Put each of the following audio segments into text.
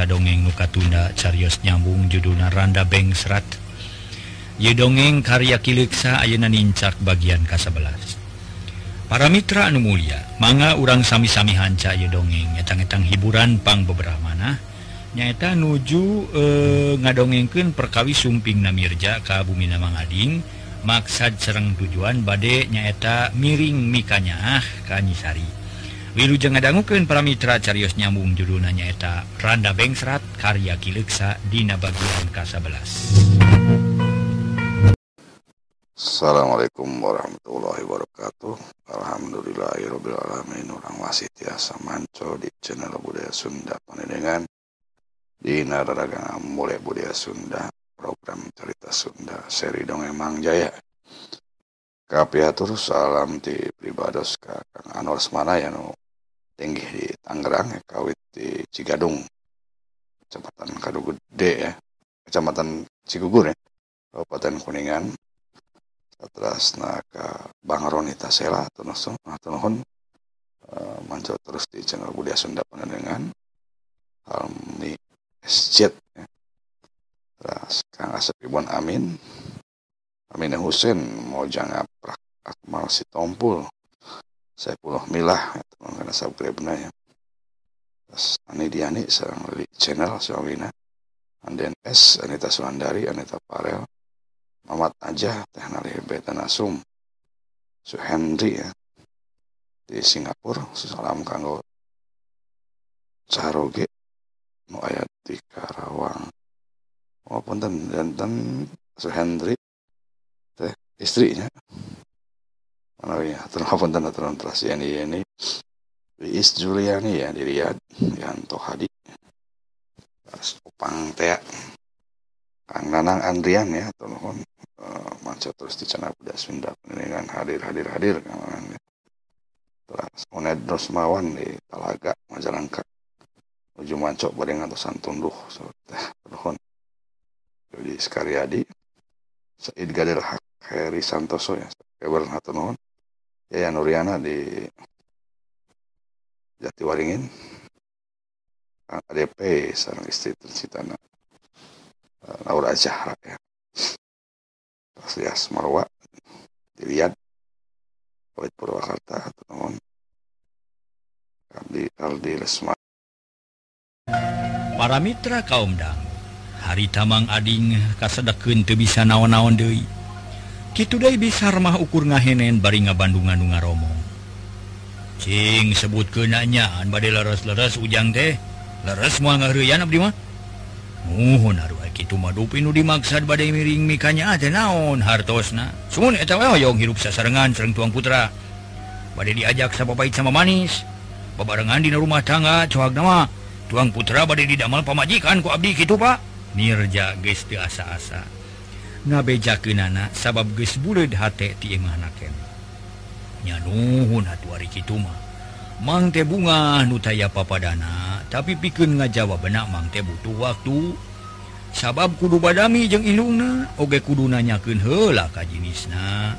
maca dongeng nukatunda Carios nyambung judulna Randa Beng serat. Ye dongeng karya Kiliksa Ayeuna nincak bagian ke-11 para Mitra Anu Mulia manga urang sami-sami hanca Ye dongeng etang-etang hiburan pang beberapa mana. Nyaeta nuju eh, e, ngadongengken perkawi sumping Namirja ka Bumina Mangading maksad Sereng tujuan badek nyaeta miring mikanya ah Kanyisari Wilujengdanguken para Mitra Carrios nyambung judul nanyaeta Randa Bengserat karya Kileksa Dina bagian K11 Assalamualaikum warahmatullahi wabarakatuh. Alhamdulillahirabbil alamin orang masih tiasa manco di channel budaya Sunda Panendengan di Nararaga mulai budaya Sunda program cerita Sunda seri dongeng Mang Jaya Kapiatur salam ti pribados ka Kang Anwar Semana ya nu tinggi di Tangerang ya kawit di Cigadung. Kecamatan Kadugede ya Kecamatan Cigugur ya Kabupaten Kuningan. Terus naka Bang Roni Tasela terus nah nuhun uh, mancot terus di channel Budaya Sunda Panendengan Almi SJ ya. terus Kang Asep Ibon Amin Amin Husin mau jangan prak Akmal Sitompul. Saya puluh milah itu karena subscribe ya. Terus Ani Diani serang di channel Sawina Anden S Anita Suhandari Anita Parel. Mamat aja Teh Nali Beta Nasum Suhendri ya di Singapura. Salam kanggo Caroge nu ayat di Karawang maupun dan dan Suhendri istrinya. Ya Tunhafun dan terantrasi ini ini. Luis Juliani ya dilihat. Toh Hadi Sopang Tea ya. Kang Nanang Andrian ya telepon. Eh, Macet terus di sana udah sudah ini kan hadir-hadir-hadir Kang ya. Terus Oned Rosmawan di Talaga Majalengka. Uju Mancok Beringan ngantosan Tunduh ya, telepon. Jadi Skaryadi Said Gadir Hak Heri Santoso ya kabar hatur nuhun. Yaya Nuriana di Jatiwaringin. ADP sarang istri tercitana Laura Zahra ya. Kaslias Marwa dilihat Kawit Purwakarta atau namun Abdi Aldi Lesma. Para Mitra kaum dang hari tamang ading kasedeken teu bisa naon-naon deui Kitu Day bisa remah ukur ngahenen bari nga Bandungan nga Romo Cing sebut kenanya badai leres-leres ujang teh. Leres mua ngarian abdi mah. Muhun arwah kitu mah dupinu dimaksud badai miring mikanya ada naon hartosna. Sun eta wae hoyong hirup sasarengan sareng tuang putra. Badai diajak sama pahit sama manis. Babarengan dina rumah tangga coak nama. Tuang putra badai didamel pamajikan ku abdi kitu pak. Nirja geus teu asa-asa ngabejakenana sabab geus buleud hate ti imah naken nya nuhun atuh ari kitu mah mang teh bunga nu taya papadana tapi pikeun ngajawab benak mang teh butuh waktu. Sabab kudu badami jeung indungna oge kudu nanyakeun heula ka jinisna.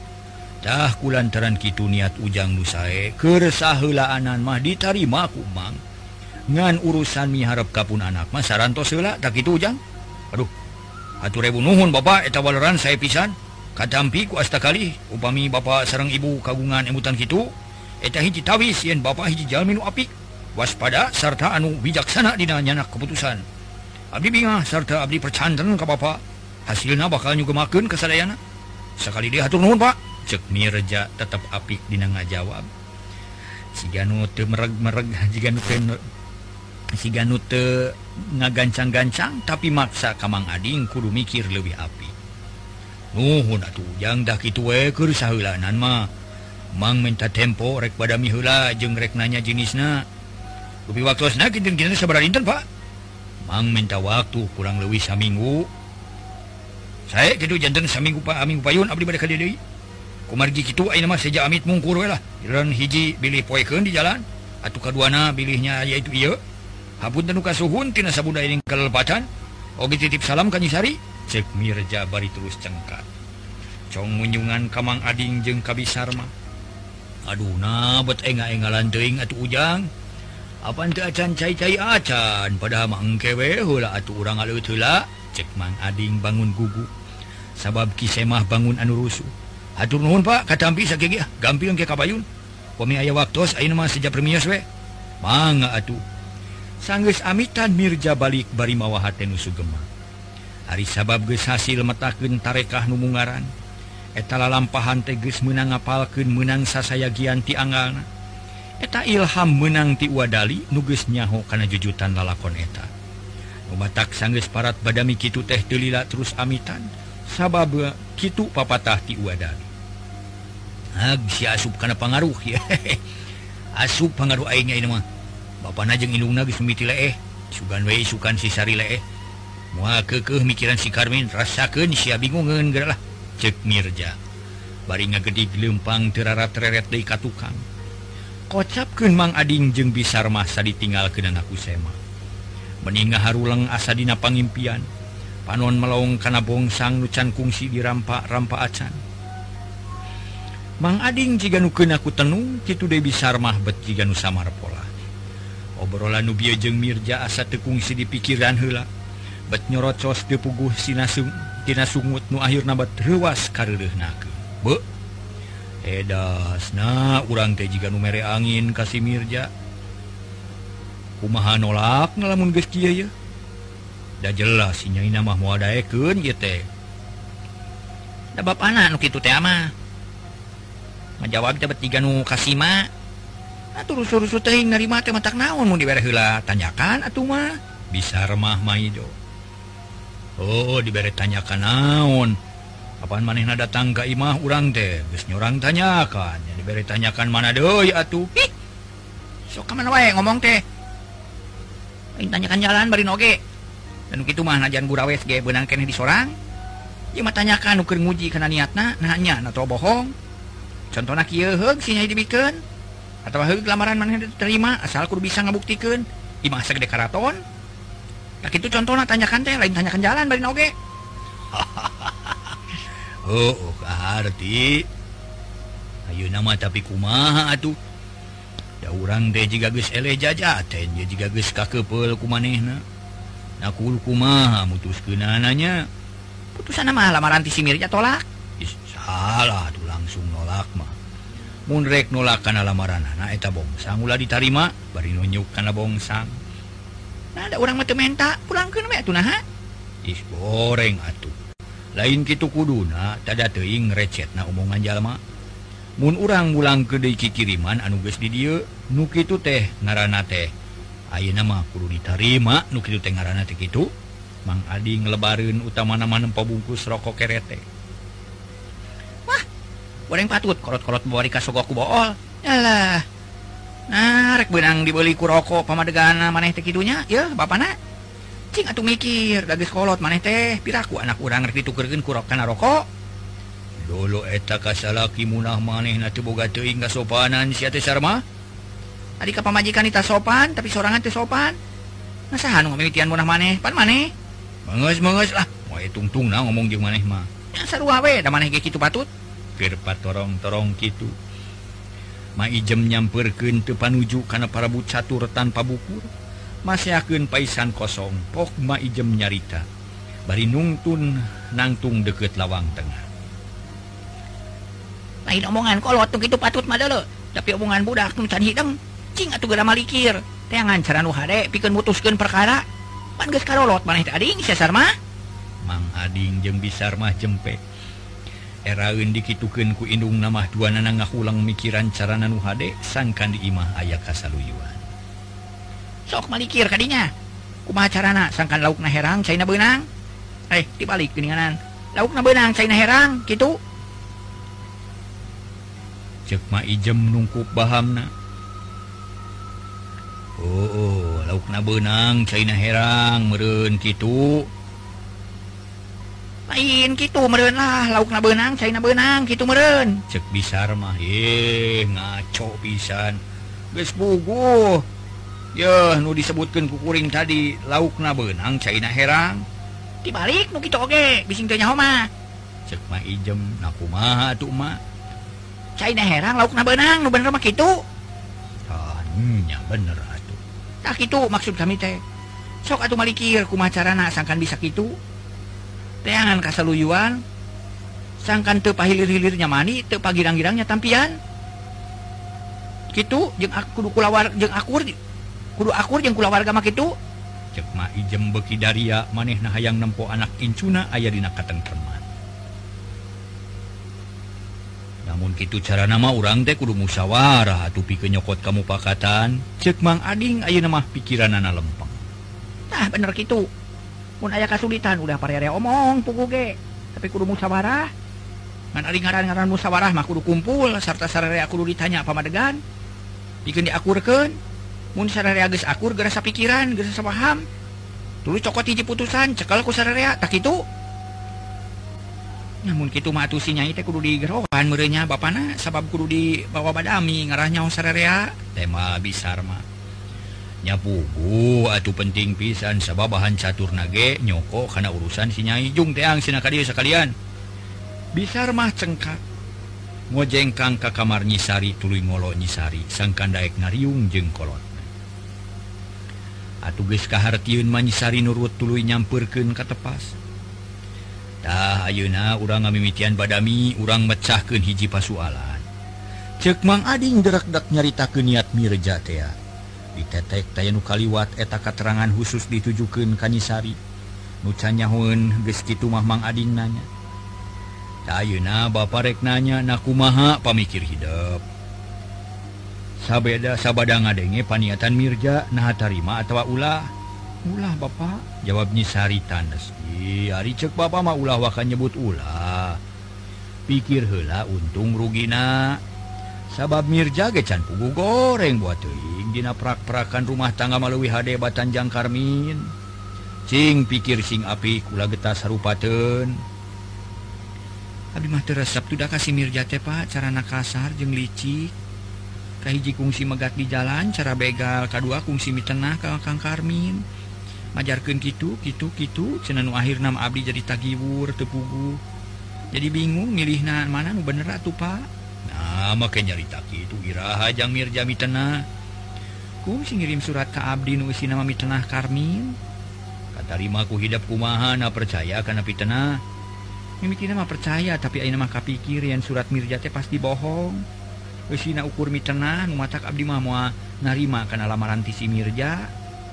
Tah kulantaran kitu niat ujang nu sae keur saheulaanan ah mah ditarima ku mang. Ngan urusan miharep kapun anak mah sarantos heula tak kitu ujang aduh Atrebu Nuhun Bapak eta etawalaran saya pisan. Katampi kuasta kali upami Bapak Serang Ibu kagungan emutan gitu eta hiji tawis yen Bapak hiji jalmin apik. Waspada sarta anu bijaksana dina nyanak keputusan. Abdi bingah sarta Abdi percanten ke Bapak. Hasilnya bakal nyugemakeun kasadayana sekali dia hatur nuhun Pak. Cek Mirja tetap apik dina ngajawab. Si Ganu teu mereg-mereg si Ganu teu si Ganu teu ngagancang-gancang tapi maksa Kamang Ading kudu mikir lebih api. Nuhun atuh yang dah itu we keur saheulanan mah. Mang minta tempo rek pada jeung rek nanya jenisna. Lebih waktu dinten Pak? Mang minta waktu kurang lebih saminggu saya kitu janten saminggu Pak Aming payun abdi bade pada deui. Kumargi kitu ayeuna mah seja amit mungkur we lah. Jalan hiji bilih poekeun di jalan. Atuh kaduana bilihnya yaitu iya Hapun tenuka kasuhun tina sabudaing kelepatan? Oge titip salam kanyisari cek Mirja bari terus cengkat Cong munjungan kamang ading jeung kabi sarma Aduh na bet enga-engalan teuing atuh ujang. Apa teu acan cai-cai acan? Padahal mang kewe heula atuh urang aleut heula. Cek mang ading bangun gugu. Sabab kisemah bangun anu rusuh. Hatur nuhun pak katampi sakit ya. Ah. gampil ke kabayun. Kami aya waktu, ayeuna mah sejak premios we. Mangga atuh. sangges Amitan Mirja balik bari mawahaten Sugema. Hari sabab ge hasil metaken tarekah numungaran etala lampahan teges menang ngapalken menang sasayagian tiangan eta Ilham menang ti wadali nuges nyaho karena jujutan lalakon eta. Umatak sangges parat badami kitu teh delila terus Amitan sabab kitu papatah tiwadali Hag si asup karena pengaruh ya asup pengaruh airnya ini mah. Bapak najeng Inung lagi Sumiti leeh Sugan wa sukan sisari leeh mua kekeh mikiran si Karmin rasakan si bingungan geralah cek Mirja baringa gede lempang terarap tereret dari katukang kocapkan Mang Ading jeng bisar masa ditinggal ke dan aku sema meninggal haruleng asa dina pangimpian. Panon melong kana bongsang nucan kungsi di rampak rampa acan. Mang Ading jika nuken aku tenung itu de bisar mah bet jika nu samar pola obrolan Nubia jeung Mirja asa tekungsi di pikiran hela bet nyorocos dipuguh Sinasungtina sungut nu akhir nabat ruas edas edasna urang teh jika numere angin kasih Mirja. Kumaha nolak ngalamun geskia ya da jelas nyai nama mau ada eken teh. Da bab anak nu kitu teh mah ngajawab dapat tiga nu kasima. naon tanyakan atuma bisa remah Maido Oh diberre tanyakan naon. Kapan maneh na datang ke imah urang teh? Orang tanyakan. Yang diberre tanyakan mana doi atuh. Sok so mana wae ngomong teh? Tanyakan jalan bari noge. Dan gitu mah najan burawes ge benang kene di sorang. Ieu mah tanyakan ukur nguji kana niatna nanya atau bohong. Contohna kieu heug sinya dibikeun. atau lamaran mana diterima asal asalku bisa ngebuktikan di masa gede karaton. Tak itu contohnya tanyakan teh lain tanyakan jalan bari oge oh, oh arti. Ayo nama tapi kumaha atuh? Ya orang teh jika geus ele jajaten ya jika geus kakepel kumanehna. Nakul kumaha mutus kenananya putusan nama lamaran ti si Mirja tolak? Is, salah tuh langsung nolak mah. munrek nolak karena lamaran anaketa bongsang lah ditarima bari nunjuk karena bongsang. Nah, ada orang mata menta pulang ke nah is goreng atuh. Lain gitu kuduna tada teing recet na omongan jalma. Mun urang ulang kedeki kiriman anuges di dia nuki itu teh ngaranana teh Ayo nama kudu ditarima nuki itu teh ngaranana teh gitu Mang Adi ngelebarin utama-nama nempa bungkus rokok kerete. goreng patut korot-korot bawari kasogoku bool. Yalah. Narek benang dibeli kuroko pamadegan maneh teh kidunya? Ya bapana cing atuh mikir dagis kolot maneh teh. Piraku anak urang rek ditukerkeun kurok kana rokok. Dolo eta kasalaki munah maneh na teu boga teuing kasopanan sia teh sarma? Adi ka pamajikan eta sopan tapi sorangan teh sopan. Masa anu ngamimitian munah maneh? Pan maneh? Mengeus mengeus lah moe tungtung na ngomong jeung maneh mah. Ya sarua we da maneh ge kitu patut. keur patorong-torong gitu maijem nyampirken teu panuju kana para bu catur tanpa bukur masih akan paisan kosong pok maijem nyarita. Bari nungtun nangtung deket lawang tengah. Lain omongan kalau tuh gitu patut mah dulu tapi omongan budak nu can hidang cing atuh geura malikir. Teangan cara nu hade pikeun mutuskeun perkara pan geus karolot maneh teh ading sesar mah? Mang ading jeung bisar mah jempe. eraun dikituken kuindung nama dua nana ngahulang mikiran cara nu hade sangkan di imah aya kasaluyuan. Sok malikir tadinya Kumaha carana? Sangkan lauk na herang China benang eh dibalik keninganan lauk na benang China herang gitu cekma ijem nungkup bahamna. Oh, oh lauk na benang China herang merun gitu lain gitu merenlah lauk na benang China benang gitu meren. Cek bisa mah eh, ngaco pisan. Bespugu ya nu disebutkan kukuring tadi lauk na benang China herang. Dibalik nu gitu oke bising tanya Homa cek mah ijem naku mah tuh mah. China herang lauk na benang nu bener mah gitu tanya ah, bener atuh. Tak gitu maksud kami teh. Sok atuh malikir kumacarana sangkan bisa gitu teangan kasaluyuan. Sangkan tepa hilir-hilirnya mani tepa girang-girangnya tampian. Gitu jeng aku kudu kulawar jeng akur kudu akur jeng kula warga mak itu cek ma ijem beki daria maneh nah hayang nempo anak incuna aya dina katengkeman. Namun gitu cara nama orang teh kudu musyawarah tupi kenyokot kamu pakatan cek mang ading ayah nama pikiran anak lempeng. Nah bener gitu Mun ayah kesulitan udah parere omong pukuge tapi kudu musyawarah ngan ari ngaran-ngaran musyawarah mah kudu kumpul sarta sarere kudu ditanya apa pamadegan bikin diakurkeun. Mun sarere geus akur gerasa pikiran gerasa paham. Dulu cokot hiji putusan cekal ku sarere tak itu. Namun kitu mah atuh si nyai teh kudu digerokan meureunnya bapana. Sabab kudu dibawa badami ngarah nyaho sarere teh mah bisar mah. nyapugu atuh penting pisan sabah bahan catur nage nyoko karena urusan sinyaijung teang sina kadieu sekalian bisa mah cengkak. Ngojengkang ka kamar nyisari tuluy ngolo nyisari sangkan daek ngariung jeung kolot. Atuh geus kahartieun mah nyisari nurut tuluy nyampurkeun ka tepas. Tah ayeuna urang ngamimitian badami urang mecahkeun hiji pasualan. Cek mang ading derak-dak nyaritakeun niat mirja tea ah. ditetek tay kaliwat eta katerangan khusus ditujukan Kanyisari nucanyaun geskitu Mamang Ading nanya. Tayuna Bapak reknanya nakumaha pamikir hidup sabeda sabada ngadenge paniatan Mirja nah tarima atau ulah. Ulah Bapak jawabnya Sari Tanes hari cek Bapak mau ulah wakan nyebut ulah. Pikir hela untung rugina sabab mirja gecan pugu goreng buat dina prak-prakan rumah tangga melalui HD Batanjang Karmin. Sing pikir sing api kula getas harupaten Abimah Sabtu dah kasih Mirja teh Pak. Carana kasar jeng licik. Kahiji kungsi megat di jalan cara begal kedua kungsi mitenah ke Kang Karmin. Majarkan gitu, gitu, gitu cenah akhir akhirna abdi jadi tagiwur tepugu jadi bingung milih milihna mana nu bener atuh Pak. nama kenyarita itu Iraha Jamir Jami Tenah kum sing ngirim surat ke Abdi nu isi nama Mitenah Karmin. Katarima ku hidap kumaha na percaya kana Pitenah mimitina mah percaya tapi ayeuna mah kapikir yang surat Mirja teh pasti bohong. Usina ukur mitenah nu matak abdi mah moal narima kana lamaran ti si Mirja.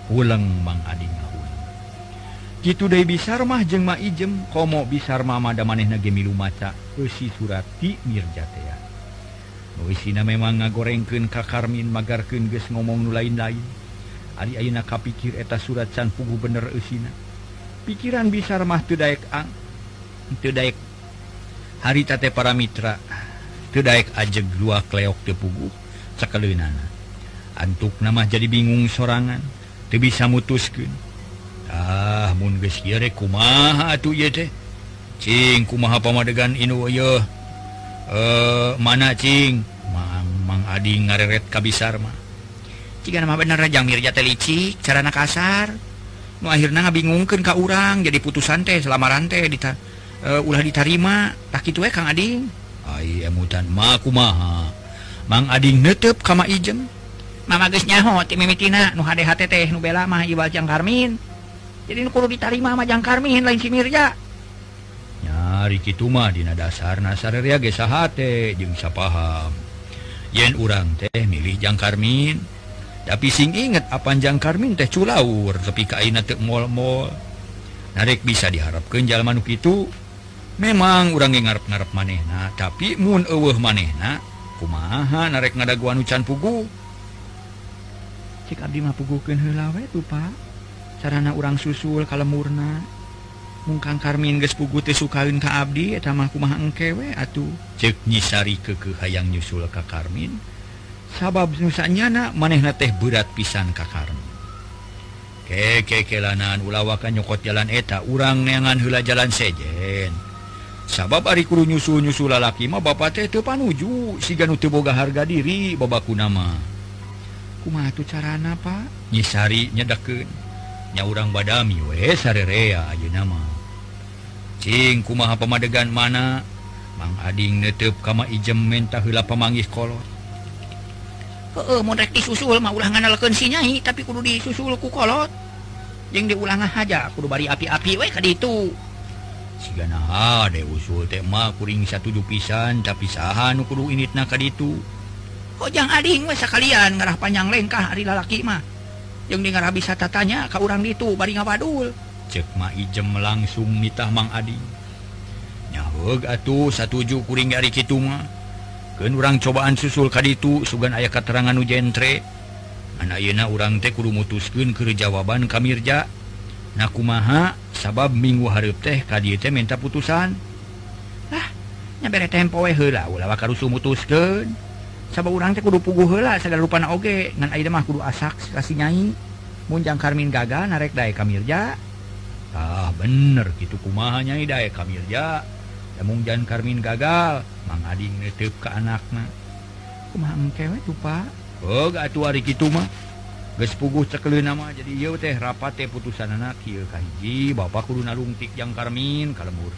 Uleng Mang Adi ngahulang kitu deui bisar mah jeung maijem komo bisar mah mada manehna ge milu maca. Eusi surat ti Mirja teh Wisina memang ngagorengkeun kakarmin magarkeun geus ngomong nu lain-lain. Ari ayeuna kapikir eta surat can pugu bener eusina. Pikiran bisa mah teu daek ang. Teu daek hari tate para mitra. Teu daek ajeg dua kleok teu pugu sakaleunana. Antuk nama jadi bingung sorangan. Teu bisa mutuskeun. Ah, mun geus kieu kumaha atuh ieu teh? Cing kumaha pamadegan inu ieu? eh manacing Mamang Adi ngareret kabisarma jika nama bener jang mirja telici cara na kasar. Nu akhirnya ngabingungkan ke urang jadi putus santai selama rantai dita, uh, ulah ditarima. Tak itu eh Kang Adi. Ay emutan maku maha Mang ading netep kama ijem Mama geus nyaho ti mimitina nu hade hate teh nu bela mah ibal Jang Karmin. Jadi nu kudu ditarima sama Jang Karmin lain si Mirja. Ricituma Dina dasar Nasarria gesahate bisa paham yen urang teh milih Jang Karmin tapi sing inget apanjang Karmin teh culaur tapi kain mall-mol narik bisa diharapkan jalan manuk itu memang urang ngarep-garp manehna tapi moon uh manehna kumaha narek ngadaguan hucan pugu? Abdi mauguken helawe tuh Pak sarana urang susul kalau murna mungkang Karmin gespugu sukaun ka Abdi etamaku maangkewe atuh. Cek nyisari keke hayang nyusul ka Karmin. Sabab nusanya na manehna teh berat pisan ka Karmin. Keke kelanan ulawakan nyokot jalan eta urang neangan hula jalan sejen. Sabab ari kuru nyusul nyusul lalaki mah bapak teh teu panuju siga nu teu boga harga diri babaku nama kumaha tuh carana Pak? Nyisari nyedakeun nya urang badami we sarerea ayeuna mah. Cingku maha pemadegan mana? Mang Ading netup kama ijem mentahla pemanggis kolot. E, disusul mau ulang sinyai tapi kudu disusulku kolot. Jeng diulang aja kudu bari api-api we tadi itu sigana de usul tema kuring satuju pisan tapi sahan kudu init na tadi itu kojang oh, Ading we sekalian ngerah panjang lengkah hari lalaki mah. Yang dengar bisa tatanya kau orang itu bari ngawadul cekma ijem langsung nitah Mang Adinyahu atuh satuju kuring dari Kituma ke urang cobaan susul ka itu sugan ayah katerangan ujentre anak yena urang teh kudu mutuskeun keur jawaban kamirja nakumaha sabab minggu hareup teh ka dieu teh minta putusan. Lah nya bere tempo we heula ulah karusu mutuskeun. Sabab urang teh kudu puguh heula sagala rupana oge. Ngan aya mah kudu asak kasih nyai munjang karmin gagal narek dae kamirja ah bener gitu kumahnya Iday Kamilja temungjan Karmin gagal mangading nutup ke anaknya kumahang kewe tuh pak oh tuh hari gitu mah. Pugu puguh nama jadi yo teh rapat teh putusan anak kieu kahiji bapak kuruna lungtik yang Karmin kalemur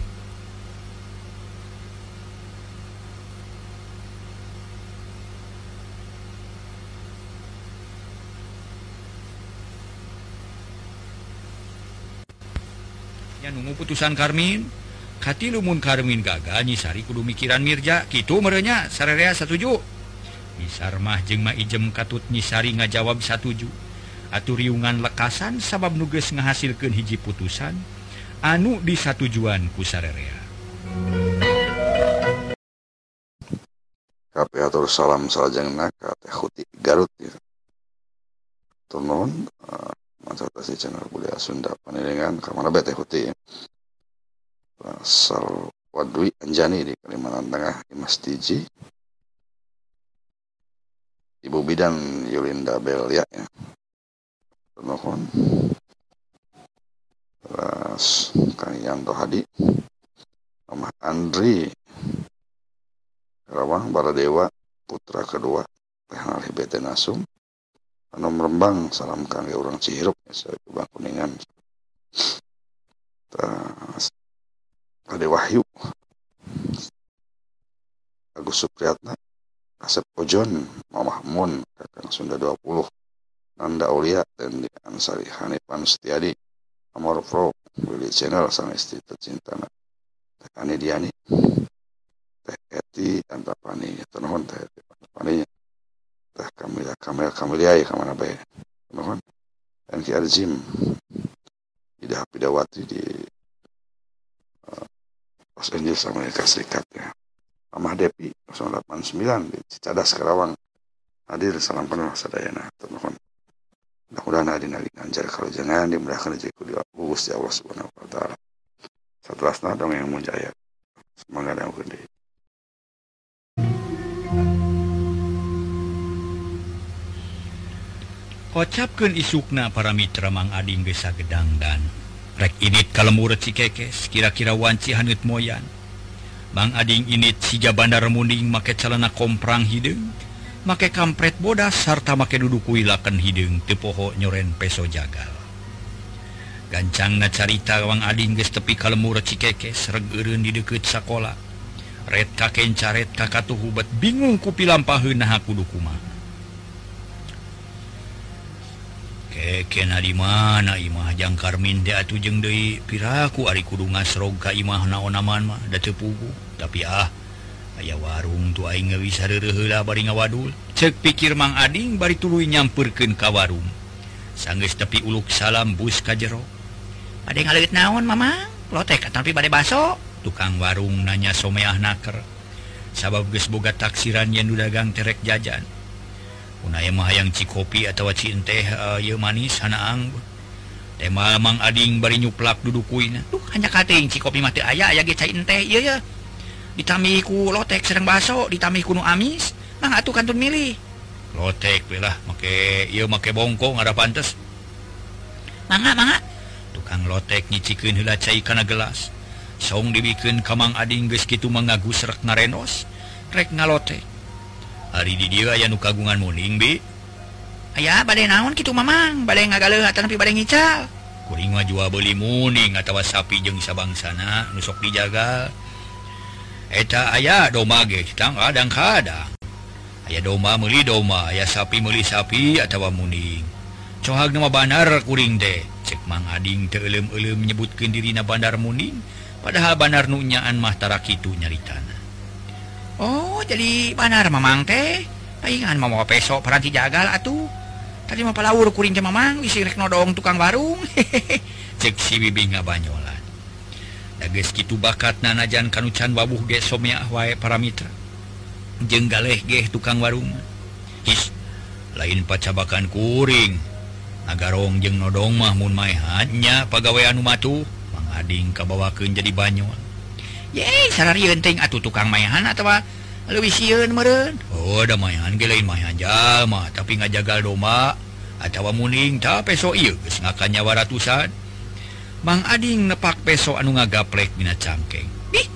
putusan Karmin Kati lumun Karmin gagal nyisari kudu mikiran Mirja. Gitu merenya sarerea satuju. Nisarmah jeung maijem katut nyisari ngajawab satuju. Atur riungan lekasan sabab nuges ngahasilkan hiji putusan. Anu di satujuan ku sarerea Kapiatur salam salajeng naka teh huti Garut ya. Turun uh, eh, si channel budaya Sunda paniringan kamana teh huti ya. Asal Wadwi Anjani di Kalimantan Tengah Imas Tiji Ibu Bidan Yulinda Belia ya. Mohon. Terus Kang Yanto Hadi. Mama Andri. Rawang Baradewa putra kedua Teh Nasum. Anom Rembang salam kangge orang Cihirup Bang Kuningan. Ade Wahyu. Agus Supriyatna Asep Ojon, Mamah Mun, Kakang Sunda 20, Nanda Aulia, dan di Ansari Hanifan Setiadi, Amor Pro, Willy Channel, sang istri tercinta, Teh Ani Diani, Teh Eti, Antapani, Tenohon, Teh Eti, Kamiliai, Kamana Bae, Tenohon, dan Ki Arjim, Ida Hapidawati di uh, Los Angeles, Amerika Serikat, ya. Mama Depi 089 di Cicadas Karawang. Hadir salam penuh sadayana mohon. Mudah-mudahan hadir lagi ngajar kalau jangan dimudahkan rezeki di Gusti Allah Subhanahu wa taala. Satu dong yang jaya semangat yang gede kocapkan isukna para Mitra Mang Ading gesa gedang dan. Rek init kalau murid si kekes kira-kira wanci hanut moyan. Bang Ading init siga bandar munding make celana komprang hidung. Make kampret bodas sarta make duduk wilakan hidung tepoho nyoren peso jagal. Gancang na carita Wang Ading ges tepi kalau murid si kekes regerin di deket sekolah red kaken kakencaret kakatuhu bet bingung kupi kupilampahun nah kudu kumah kekena di mana Imah? Jangkarmin diauh jeng De piraku. Ari Kudu ngasrog Ka Imah naonaman mah. Pugu tapi ah aya warung tua ngewisarla bari ngawadul. Cek pikir mang Ading bari tulu nyampurken ka warung. Sangges tepi uluk salam bus ka jero. Ada ngalit naon Mama? Lotek tapi badai baso. Tukang warung nanya someah naker. Sabab gesboga taksiran yang dagang terek jajan. Unaayang Cikopi atau teh uh, manis Hanaang emang Ading bari nyuplak duduk kuin Duh hanya kating Cikopi mati ayah aya ge cain teh iya ya ditamiku lotek sedang baso ditami kuno amis. Mang atuh kantun milih. Lotek we lah make iya make bongko ngada pantes. Mangga mangga. Tukang lotek nyicikeun heula cai kana gelas. Song dibikeun kamang Ading geus kitu mangagu serek narenos rek ngalotek. hari didira ya nu kagungan muning bi. Ayaah badai naon gitu Mamang? Badai ngagale tapi badai ngical kuring mah jual beli muning atau sapi jeng sabang sana nusok dijaga. Eta ayah doma ge domage kadang kadang. Aya doma meli doma aya sapi meli sapi atau muning cohag nama Banar kuring deh cek mang Ading telum-lum menyebutkan diri na Bandar muning padahal Banar nunyaan Mahtara itu nyari tanah Oh jadi Banar Mamang teh. Palingan mau besok peranti jagal atuh. Tadi mau palawur kuring cuma mang isi rek nodong tukang warung. Cek si bibi nggak banyolan dages gitu bakat nanajan kanucan wabuh ge somya wae para mitra. Jeng galeh geh tukang warung. His lain pacabakan kuring. Agarong jeng nodong mah mun mae maehanya pagawean umatu mangading kabawakeun jadi banyolan Yeting atau tukang oh, mayahan atau siun meren Oh mayan gelain mayan jama tapi ngajagal doma atawa muning ta peso nyawa ratusan. Bang Ading nepak peso anu ngagaplek Min cangkeng. Bih,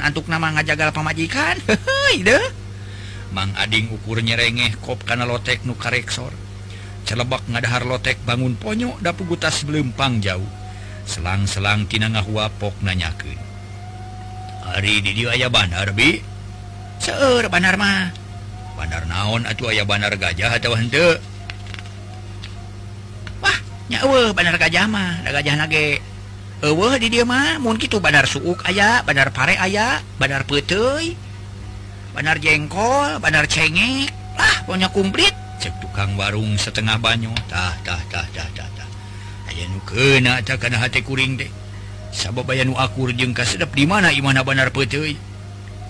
antuk nama ngajagal pamajikan. Heuh, pemajikan Mang Ading ukur nyerengeh kop kana lotek nu kareksor. celebak ngadahar lotek bangun ponyo da pugutas belempang jauh. selang-selangtina ngahuapok nanyakan hari did aya Banar bi. Seur Banar mah. Banar naon atuh aya Banar gajah atau hente Wah nyawa Banar gajah mah. Da gajah nage. Ewe di dia mah mungkin gitu Banar suuk aya Banar pare aya Banar petei Banar jengkol Banar cengek. Lah punya kumplit. Cek tukang warung setengah banyu. Tah tah tah tah tah. aya nu kena kuring deh sabab aya nu akur jeung kasedep di mana Imana Banar peuteuy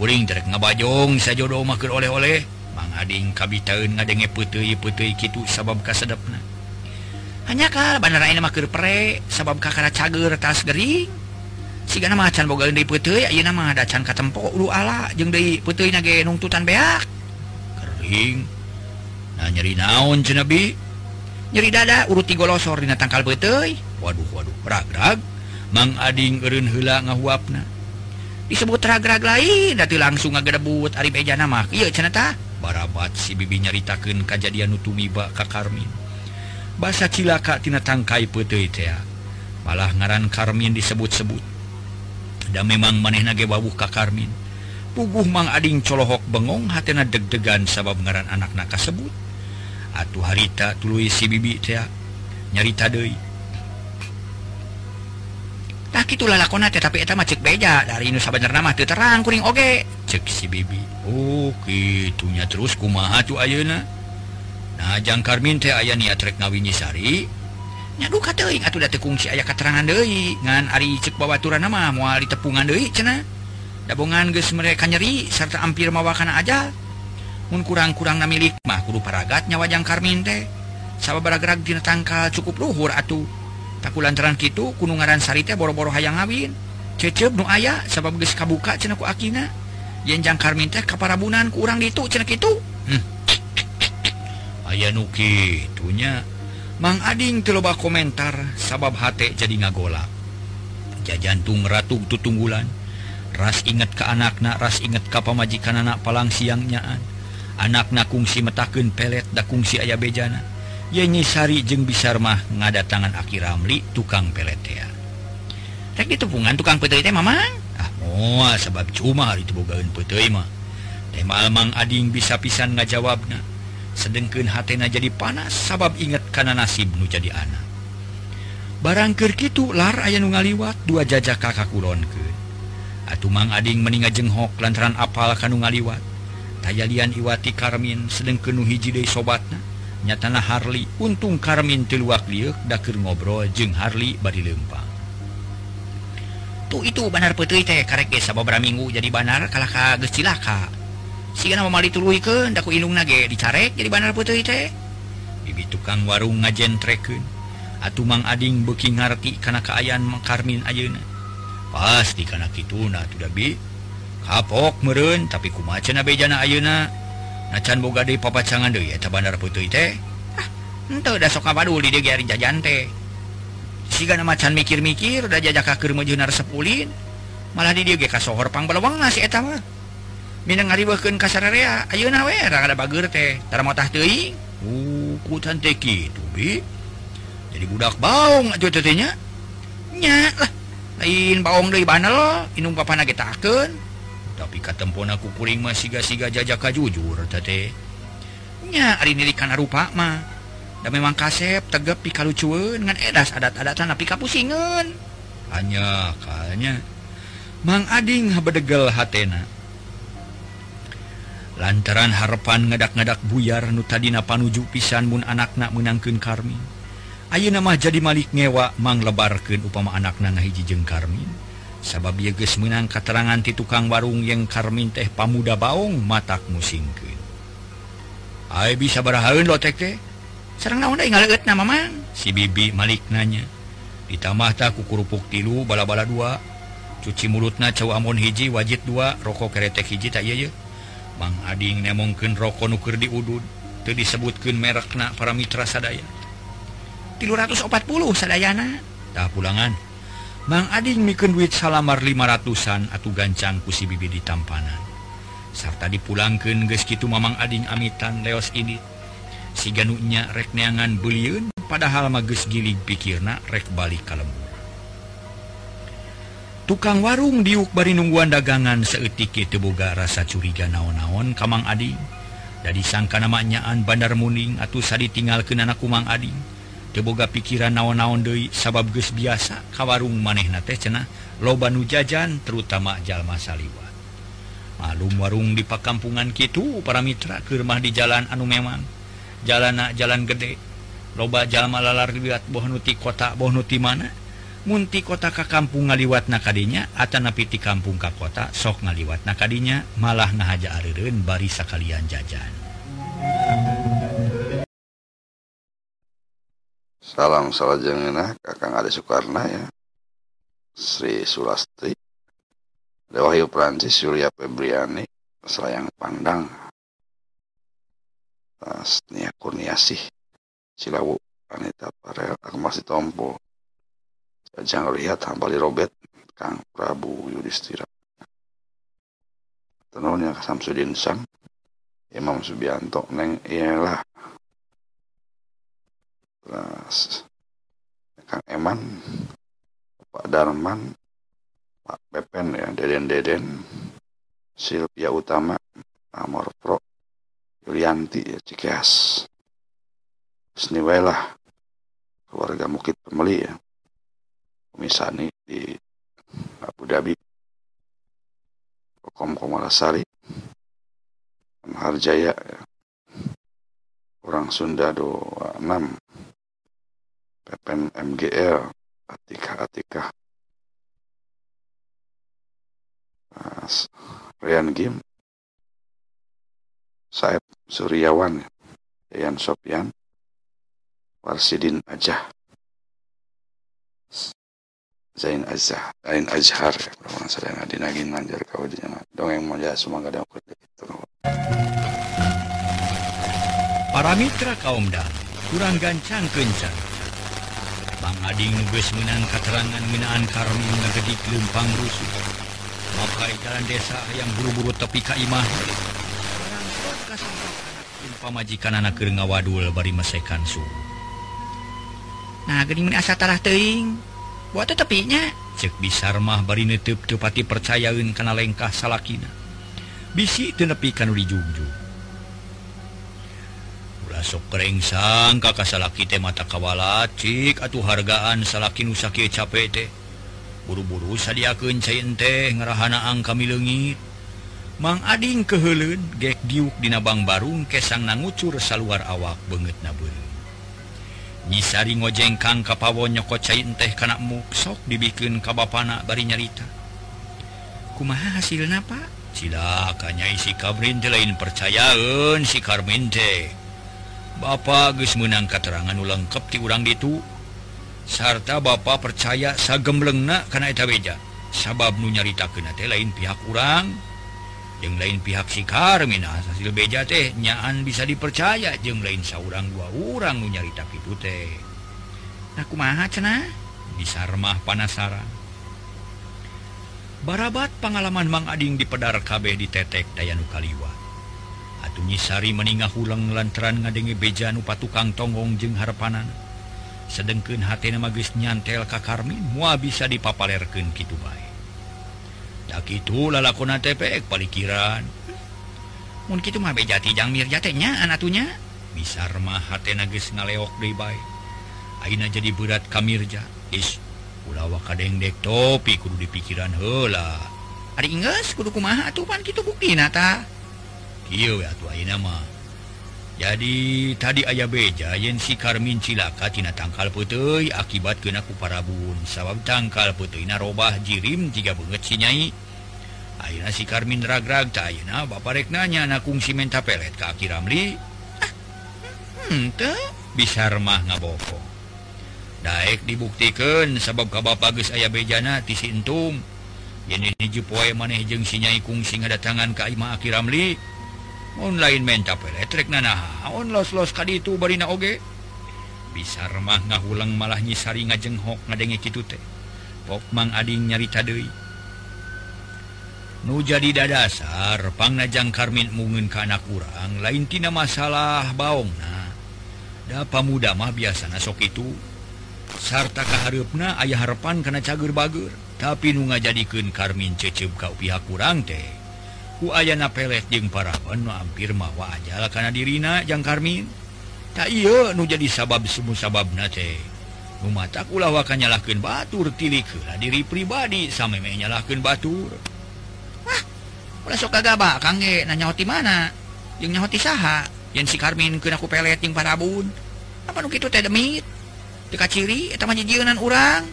kuring terek ngabajong sajodo mah keur oleh-oleh. Mang ading kabitaeun ngadenge peuteuy peuteuy kitu sabab kasedepna. Hanya kal bandar mah keur pre sabab kakara cager tas gering. Sigana mah can boga deui peuteuy ayeuna mah ada can katempo ulu ala jeung deui putih nage nungtutan beak. Kering. Nah nyeri naon cenah bi? nyeri dada uruti golosor dina tangkal beuteuy. Waduh waduh ragrag. Mang ading eureun heula ngahuapna. Disebut ragrag lain atuh langsung ngagedebut ari bejana mah ieu cenah tah. Barabat si bibi nyaritakeun kajadian nu tumiba ka Karmin. Basa cilaka tina tangkai peuteuy teh malah ngaran Karmin disebut-sebut. Da memang manehna ge wawuh ka Karmin. Puguh mang ading colohok bengong hatena deg-degan sabab ngaran anakna kasebut. atuh harita tuluy si bibi teh nyarita deui tah kitu lalakonna teh tapi eta mah cek beja. Dari nu sabenerna mah teu terang kuring oge. Cek si bibi. Oh kitunya terus kumaha tuh ayeuna? Nah jangkar min teh aya niat rek ngawinyisari nyaduh ka teuing atuh da teu kungsi aya katerangan deui. Ngan ari cek babaturanna mah moal ditepungan deui cenah. Dabongan geus mereka nyeri serta ampir mawa kana aja. kurang-kurang na milik mah mahguru paragatnya wajang Karmin teh. Sawwabaragrak di tangkal cukup luhur atuh. Takku lantaran gitu Gunung Ngaransari teh boro-boro hayang ngawin. Cecep nu aya sabab geus kabuka cenah ku akina. Yen jang Karmin teh kaparabunan ku urang ditu cenah kitu. Hmm. aya nu kitunya. Mang Ading teu loba komentar sabab hate jadi ngagolak jajantung ratu tutunggulan ras inget ke anakna ras inget ka pamajikan anak palang siangnyaan anakna kungsi metaken pelet da kungsi ayah bejana. Yenyisari jeung bisar mah ngada tangan aki Ramli tukang peletea rek ditepungan tukang putri teh mamang? Ah moal sebab cuma hari itu tebogaeun putri mah. Teh malmang ading bisa pisan ngajawabna. Sedengkeun hatena jadi panas sabab inget kana nasib nu jadi anak. Barang barangker kitu lar aya nu ngaliwat dua jajak kakak kulonkeun atuh mang ading meninga jenghok lantaran apal kanu ngaliwat. Tayalian Iwati Karmin sedang penuh hiji De sobatna nyatana Harli untung Karmin tiluak liuk dakir ngobrol jeung Harli bari lempang tuh itu Banar Putri teh karek sababra minggu jadi Banar kalah ka geus cilaka. Sigana mamali tuluikeun daku indungna ge dicarek jadi Banar Putri teh. Bibi tukang warung ngajentrekeun atuh Mang Ading beuki ngarti kana kaayaan Mang Karmin ayeuna. Pasti kana kituna tuh da kapok merun tapi kumacana bejana Ayeuna. Nacan boga di papacangan deh ya Bandar Putih teh. Ah, ente udah sok kapaduli deh gari jajan teh. Siga nama macan mikir-mikir udah jajak kakir mejunar sepulin malah di dia ge kasohor pang belawang nasi etama minang ngaribekeun ka sararea ayeuna we rada bager teh. Tara motah teuing. Uh ku teh kitu bi. Jadi budak baung atuh teh nya. Nya lah. Lain baung deui banel inung papana ge takeun tapi katempon aku kuring masih-siga jajaka jujur nya tetenya ini karena rupa mah. Dan memang kasep tegep pikal lucuun dengan edas adat-adatan tapi kapusingan. Hanya kayaknya Mang Ading bedegel hatena. Lantaran harepan ngedak-ngedak buyar nu tadidina panuju pisan Mun anaknak menangkan Karmin Ayo nama jadi Malik ngewa mang lebarkan upama anak na hiji jeng Karmin sabab Yeges menang keterangan ti tukang warung yang karmin teh pamuda baung matak musingke A bisa barahaun lotek teh serang naon ngaleget nama mang si bibi malik nanya. Ditambah tak kukurupuk tilu bala-bala dua. Cuci mulutna cawa amon hiji wajib dua rokok keretek hiji tak iya ya Bang Ading nemongken rokok nuker di udud itu disebutkan merekna para mitra sadaya 340 sadayana. Tak pulangan. Mang Ading miken duit salamar 500an atau gancang kusi bibi di tampanan. Serta dipulangkan geskitu Mamang Ading amitan leos ini si ganutnya rekneangan beliun padahal mages giling pikirna rek balik kalembur tukang warung diuk bari nungguan dagangan seetik teboga rasa curiga naon-naon kamang Ading dari sangka namanyaan Bandar Muning atau sadi tinggal ke anak kumang Ading teboga pikiran naon-naon Dei sabab ges biasa kawarung maneh na teh cenah loban nujajan terutama Jalma Saliwa. Malum warung di pakampungan Kitu para Mitra ke rumah di jalan anu memang. Jalan jalan gede loba Jalma lalar liwat bohnuti kota bohnuti mana. Munti kota ka kampung ngaliwat nakadinya kanya napiti kampung ka kota sok ngaliwat nakadinya malah ngahaja Ariren barisa kalian jajan. Salam salah jangan Kakang ada Soekarna ya. Sri Sulastri. Dewahyu Prancis Surya Febriani sayang pandang. Nia Kurniasih Cilawu Anita Parel aku masih tompo jangan lihat hambali robet Kang Prabu Yudhistira. Tenunnya Samsudin Sang Imam Subianto neng terus Kang Eman Pak Darman Pak Pepen ya Deden Deden Silvia Utama Amor Pro Yulianti ya Cikeas. Sniwela keluarga Mukit Pemeli ya. Misani di Abu Dhabi. Kom Komalasari Harjaya ya. orang Sunda 26 Pepen MGL Atika Atika Mas Rian Gim. Saib Suryawan Yan Sopyan Warsidin Ajah. Zain Azhar Zain Azhar kalau sedang dinagin manjar kau di dongeng moja semua kadang itu para mitra kaum dan kurang gancang kencan Bang Ading menang keterangan minaan Karmin negeri Lempang Rusuh memakai jalan desa yang buru-buru tepi Kaimah pamajikan anak ke ngawadul bari mesekan su. Nah gering asa tarah teing buat tuh tepinya. Cek bisar mah bari netup tepati percayain karena lengkah salakina. Bisi tenepi kanu dijungjung sok kering sangka kasalaki teh mata kawalacik atuh hargaan salaki nusaki capek teh. Buru-buru sadiakeun cain teh ngerahanaan kami leungit. Mang Ading kehelud gek diuk dina bang barung kesang nangucur saluar awak banget nabeun nyisari ngojengkang kapawo nyoko cain teh kana muksok dibikin kabapana bari nyarita. Kumaha hasil napa cilakanya isi kabrin lain percayaun si Karmin teh. Bapak Gus menang keterangan ulengkap di urang itu sarta Bapak percaya sagemlengna karena eta etaja sabab nu nyarita kenate lain pihak kurang yang lain pihak sikar Min hasil beja teh nyaan bisa dipercaya. Jeng lain seorang dua orang nunyarita itu teh. Aku ma cena bisa remah panasaran barabat pengalaman Mang Ading di pedar kabeh di tetek Dayanu Kaliwa. penyisari meningah ulang lantaran ngadenge beja nupa tukang tonggong jeung harepanan sedengkeun hati magis nyantel ka Karmin mua bisa dipapalerkeun kitu bae. Da kitu lalakona tepek palikiran. Mungkin itu mah bejati jang mirja teh nya bisa mah hatena geus ngaleok di baik Aina jadi berat kamirja is ulawa kadengdek topi kudu dipikiran hela hari inggris kudu kumaha tuh pan kitu bukti nata nama. Jadi tadi ayah beja yen si Karmin cilaka Tina tangkal putih akibat kenaku parabun sabab tangkal putihna narobah jirim tiga banget sinyai Aina si Karmin ragrag Taina nanya nakung kungsi menta pelet ke Aki Ramli? Ah, hmm, bisa remah ngaboko. Daek dibuktikan sebab ka Bapak geus aya bejana ti si Entum. yen ini poe maneh jeung si Nyai kungsi ngadatangan ka Ima Aki Ramli. online men capek elektrik nana on los los ka itu barina oge? Bisa remah nga ulang malah nyisari ngajenghok ngadenge kitu teh pok mang ading nyarita deui nu jadi dadasar pangnajang karmin mungun ke anak kurang lain tina masalah baong na. Da muda mah biasa nasok itu. Sarta kaharupna ayah harapan karena cager bager tapi nu nga jadikan karmin cecep kau pihak kurang teh. ku aya na pelet jeung paraon nu hampir mawa ajal karena dirina jang Karmin. Tak iya nu jadi sabab semu sabab nate nu mata kulawakan nyalahkan batur tilik lah diri pribadi sampai menyalahkan batur. Wah ulah sok kangge nanya hoti mana? Yang nyahoti saha? Yang si Karmin ke aku pelet yang parabun. Apa nu teh demit? Teka ciri eta mah jijieunaan urang.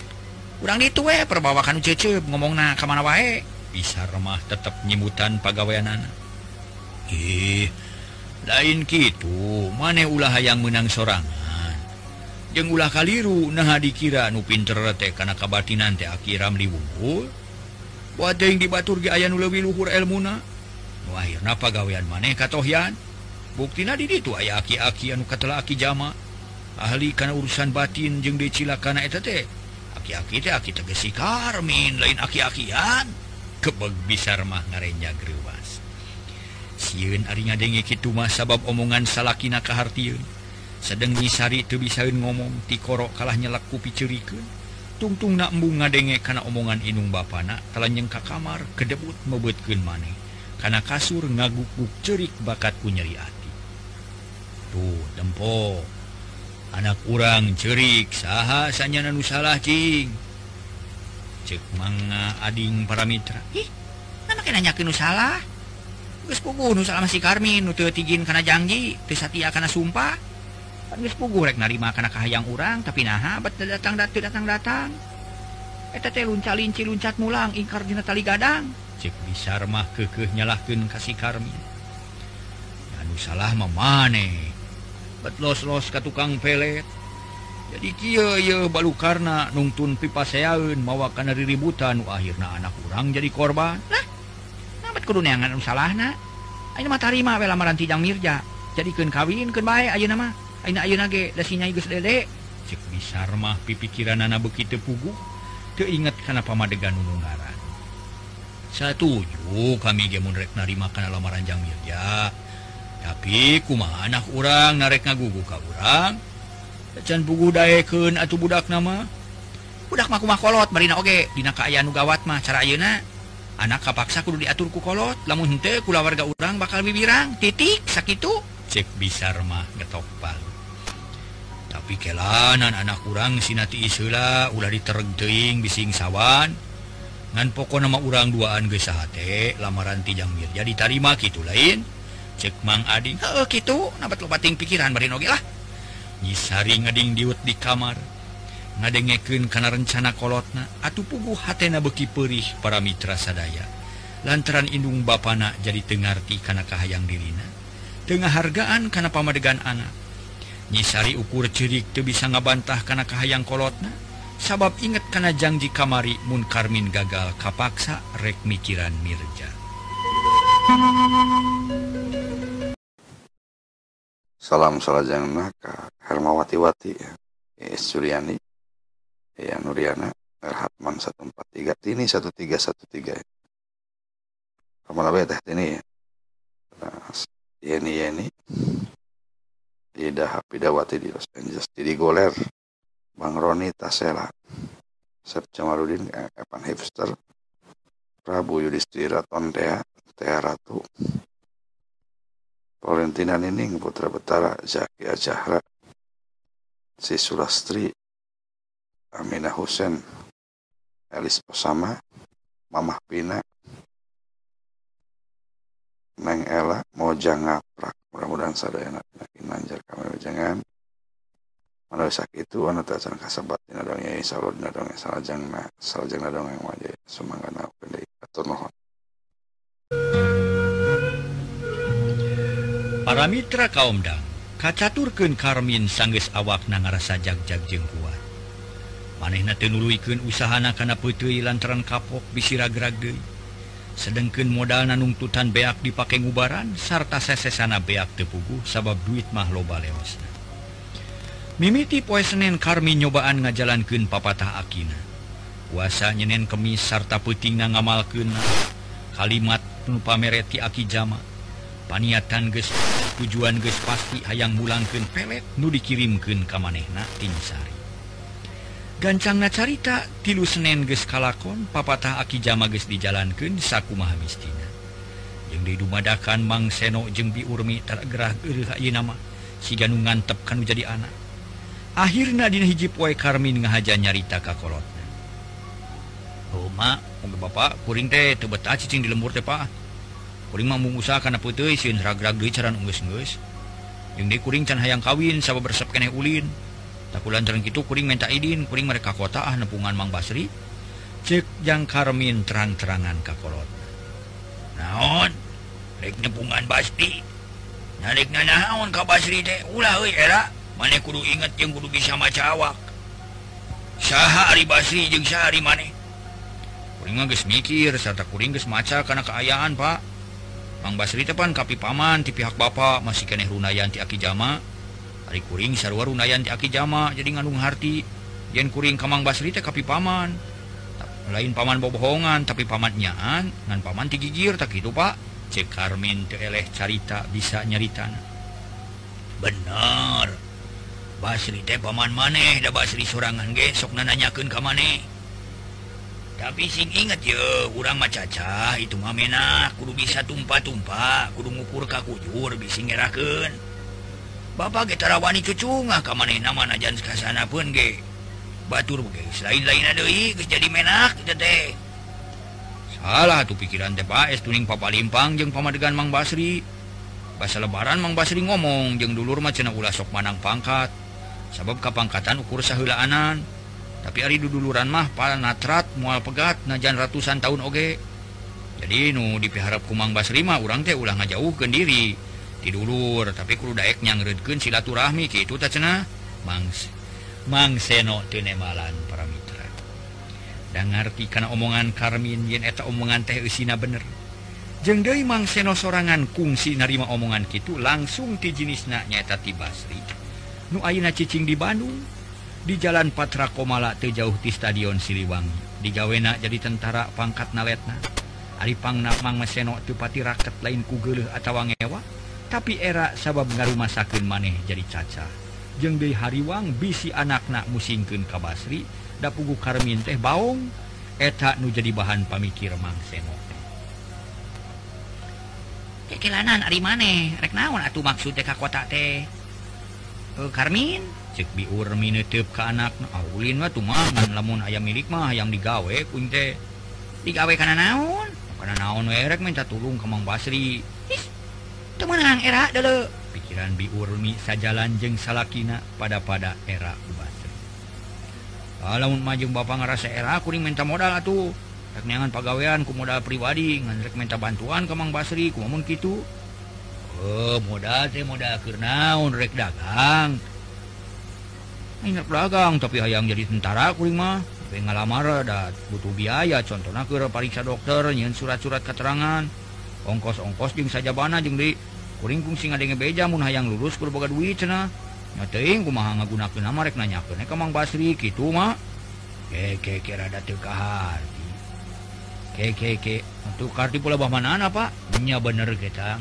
Urang ditu we perbawakan cecep ngomong na mana wae. bisa remah tetap nyimutan pegawaian anak ih eh, lain gitu mana ulah yang menang sorangan. Jeng ulah kaliru nah dikira nu pinter teh karena kabatinan teh akiram diwungkul wadah yang dibatur ge ayah lebih luhur elmuna. Nu akhirna pegawaian maneh katohyan buktina di itu ayah aki-aki anu katela aki jama. Ahli karena urusan batin jeng dicilakana karena teh. Aki-aki teh aki tegesi karmin lain aki-akian. kebeg bisa bisarmah ngareja grewas siun arinya denge kitu mah sabab omongan salakina kehartiun sedang disari itu bisain ngomong tikorok kalah nyelak ku picurikeun tungtung nak embung ngadenge karena omongan inung bapana kalah nyeng ka kamar kedebut mebeutkeun maneh. Karena kasur ngaguguk cerik bakat ku nyeri hati tuh dempo anak urang cerik saha sanyana nu salah cing? cek manga Ading para Mitra nanyakin salah. Salah masih Karmin izin karena janji Trisati akan sumpah. Pugurek narima karena kahayang urang tapi nah datang datu datang datang. Lunca linci luncat mulang ingkar dina tali gadang. Cek bisa mah kekeh nyalahkan kasih Karmin. Dan salah memane betlos-los ke tukang pelet. jadi Ky balu karena nungtun pipaseun mawa karena ributan akhirnya anak kurang jadi korban. Keunangan salah terima lamaran tidang Mirja. Jadikan kawin ke baik aja nama bisarmah pipikiran anak begitu pugu keingat karena pamadegan nununggaran satuju kami gemunrek narima karena lamaranjang Mirja. Tapi kuma anak orang narek ngagugu ka orang can bugu daeken atau budak nama? Budak makumakolot Marina oge. Dina kaayaan gawat mah cara ayeuna anak kapaksa kudu diatur kukolot lamun hente kula warga urang bakal bibirang. Titik sakitu. Cek bisa mah getok palu tapi kelanan anak kurang sinati isula ulah ditergteing bising sawan. Ngan pokok nama urang duaan gesahate lamaran tijang jadi tarima gitu lain. Cek mang ading heuh gitu nabat lobating pikiran bari oge lah. nyisari ngeding diut di kamar. Ngadengeken karena rencana kolotna. Atau pugu hatena beki perih para mitra sadaya. Lantaran indung bapana jadi Tengerti karena kahayang dirina. Tengah hargaan karena pamadegan anak. Nyisari ukur cirik tuh bisa ngabantah karena kahayang kolotna. Sabab inget karena janji kamari mun karmin gagal kapaksa rek mikiran mirja. Salam salajang naka Hermawati-wati eh, Suryani ya Nuriana Erhatman 143 ini 1313 kamu teh ini ya? Ini ini Ida Hapidawati di Los Angeles Didi Goler Bang Roni Tasela Sep Jamarudin Evan Hipster Prabu Yudhistira Tondea Teh Ratu Valentina Nining Putra Betara Zaki Ajahra Si Sulastri Aminah Husen Elis Posama Mamah Pina Neng Ela Mojang Ngaprak mudah-mudahan sadayana penyakit nanjar kami jangan Mana sakit itu anu tacan kasabat dina dongeng insyaallah dina dongeng salajengna salajengna dongeng wae sumangga pendek atur nuhun para Mitra kaumdang kacaturken Karmin sangges awak na ngarasa jagjajeng kuat. Maneh naluken usahana kana putri lantaran kapok bisiraragde sedangken modal nanungtutan beak dipake ngubaran sarta sesesana beak tepugu sabab duit mah loba leosna mimiti poe Senin Karmin nyobaan ngajalankan papatah Akina. Puasa nyenen kemis sarta puting na ngamalken kalimat penupa mereti aki jama. Paniatan gespa tujuan guys pasti hayang mulangken pelet nu dikirimken ka manehna Insari gancangna carita tilu Senin ges kalakon papatah aki jama ges dijalankan saku Mahamistina yang didumadakan Mang Seno jeung biurmi tergerah nama si Ganung ngantep kanu jadi anak. Akhirnya dina hiji poe Karmin ngahaja nyarita ka kolotna. Oh mak, bapak kuring teh tebet cicing di lembur teh pak. mengusaha karena putih Kuring can hayang kawin sawwa bersep kene Ulin. Takulan jalan itu kuring minta idin kuring mereka kota ah nepungan Mang Basri. Cek cekjang Karmin terang-terangan kakolot naon? Rek nepungan Basti naon ka Basri teh? Ulah euy era. Maneh kudu inget yang kudu bisa maca awak. Saha Ari Basri jeung sehari maneh kuring geus mikir serta kuring geus maca kana keayaan Pak. Mang Basri tepan kapi paman di pihak Bapak masih keneh runayan ti aki jama. Ari kuring sarua runayan ti aki jama jadi ngandung harti. Yen kuring kamang Basri teh kapi paman. Lain paman bobohongan tapi paman nyaan ngan paman ti gigir tak itu Pak. Cek Karmin teu eleh carita bisa nyeritana bener Basri teh paman maneh da Basri sorangan ge sok nanyakeun ka maneh. tapi sing inget yo kurang macaca itu mamena kudu bisa tumpah-tumpah kudu ngukur kakujur bisi ngeraken Bapak getrawani ka maneh nama najan kasana pun ge. Batur ge lain-lain deui geus jadi menak teh. Salah tuh pikiran teh Pak. Es tuning papa Limpang jeung pamadegan Mang Basri. Basa lebaran Mang Basri ngomong jeung dulur mah cenah ulah sok manang pangkat. Sabab kapangkatan ukur sahulaanan tapi hari duduluran mah pala natrat mual pegat najan ratusan tahun oge. Jadi nu dipiharap kumang Basrima urang teh ulang ngajauh ke diri tidurulur tapi kru daek ngeredkeun silaturahmi kitu tak cenah mangs mangseno tenemalan para mitra. Dan ngerti karena omongan Karmin yen eta omongan teh usina bener. Jeng deui mangseno sorangan kungsi narima omongan kitu langsung ti jenisna nyaeta ti Basri. Nu ayeuna cicing di Bandung di Jalan Patra Komala terjauh di Stadion Siliwangi. Digawena jadi tentara pangkat naletna. Alipang Namang Meseno tupati raket lain kugel atau ngewa tapi era sabab ngarumah sakit maneh jadi caca. Jeng De Hariwang bisi anaknak musingkeun ka Basri da pugu Karmin teh baung eta nu jadi bahan pamikir Mang Seno. Kekelanan ari maneh. Rek naon atuh maksud teh ka kota teh? Eh, karmin? cek biur minutup ke anak. Ah, Aulin mah tumangan lamun ayam milik mah yang digawe kunte digawe karena naon? Karena naon erek minta tulung kemang Basri. Temenang era dulu pikiran biurmi sajalan jeng salakina pada pada era Basri. Lamun majeng bapak ngerasa era kuring minta modal atuh rek nyangan pagawean ku modal pribadi. Ngan rek minta bantuan kemang Basri kumamun gitu Oh, modal teh modal kernaun rek dagang. ingat dagang tapi hayang jadi tentara kuring mah. Tapi ngalamar dan butuh biaya. Contoh naker pariksa dokter nyin surat-surat keterangan. Ongkos-ongkos jeng saja bana jeng di kuring kungsi ngadenge beja mun hayang lulus lurus boga duit cenah. Nya teuing kumaha ngagunakeun nama rek nanyakeun eh, ka Mang Basri kitu mah. Ke ke ke rada teu kaharti ke ke ke untuk karti pula bah manana Pak nya bener kita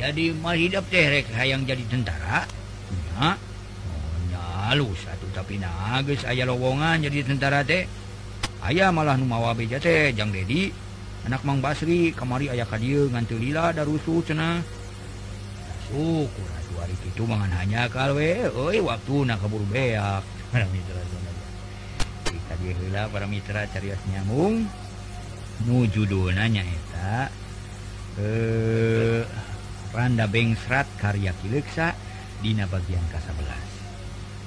jadi mah hidup teh rek hayang jadi tentara. Nya. alus satu tapi nages aya lowongan jadi tentara teh. Ayah malah numawa beja teh Jang Dedi. Anak Mang Basri kamari ayah kadir ngantulilah darusu cena syukur atuh hari itu mangan hanya kalwe oi waktu nak keburu beak. Para mitra kita diheula para mitra carios nyambung. Nu judulna nyaeta eh Randa Bengsrat karya Kileksa dina bagian ke-11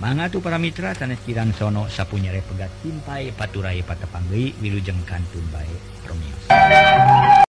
manga tuh para Mitra sanes Kiran sono sapunyare pegat timpai paturai patepanggi wilujeng kantun baik promius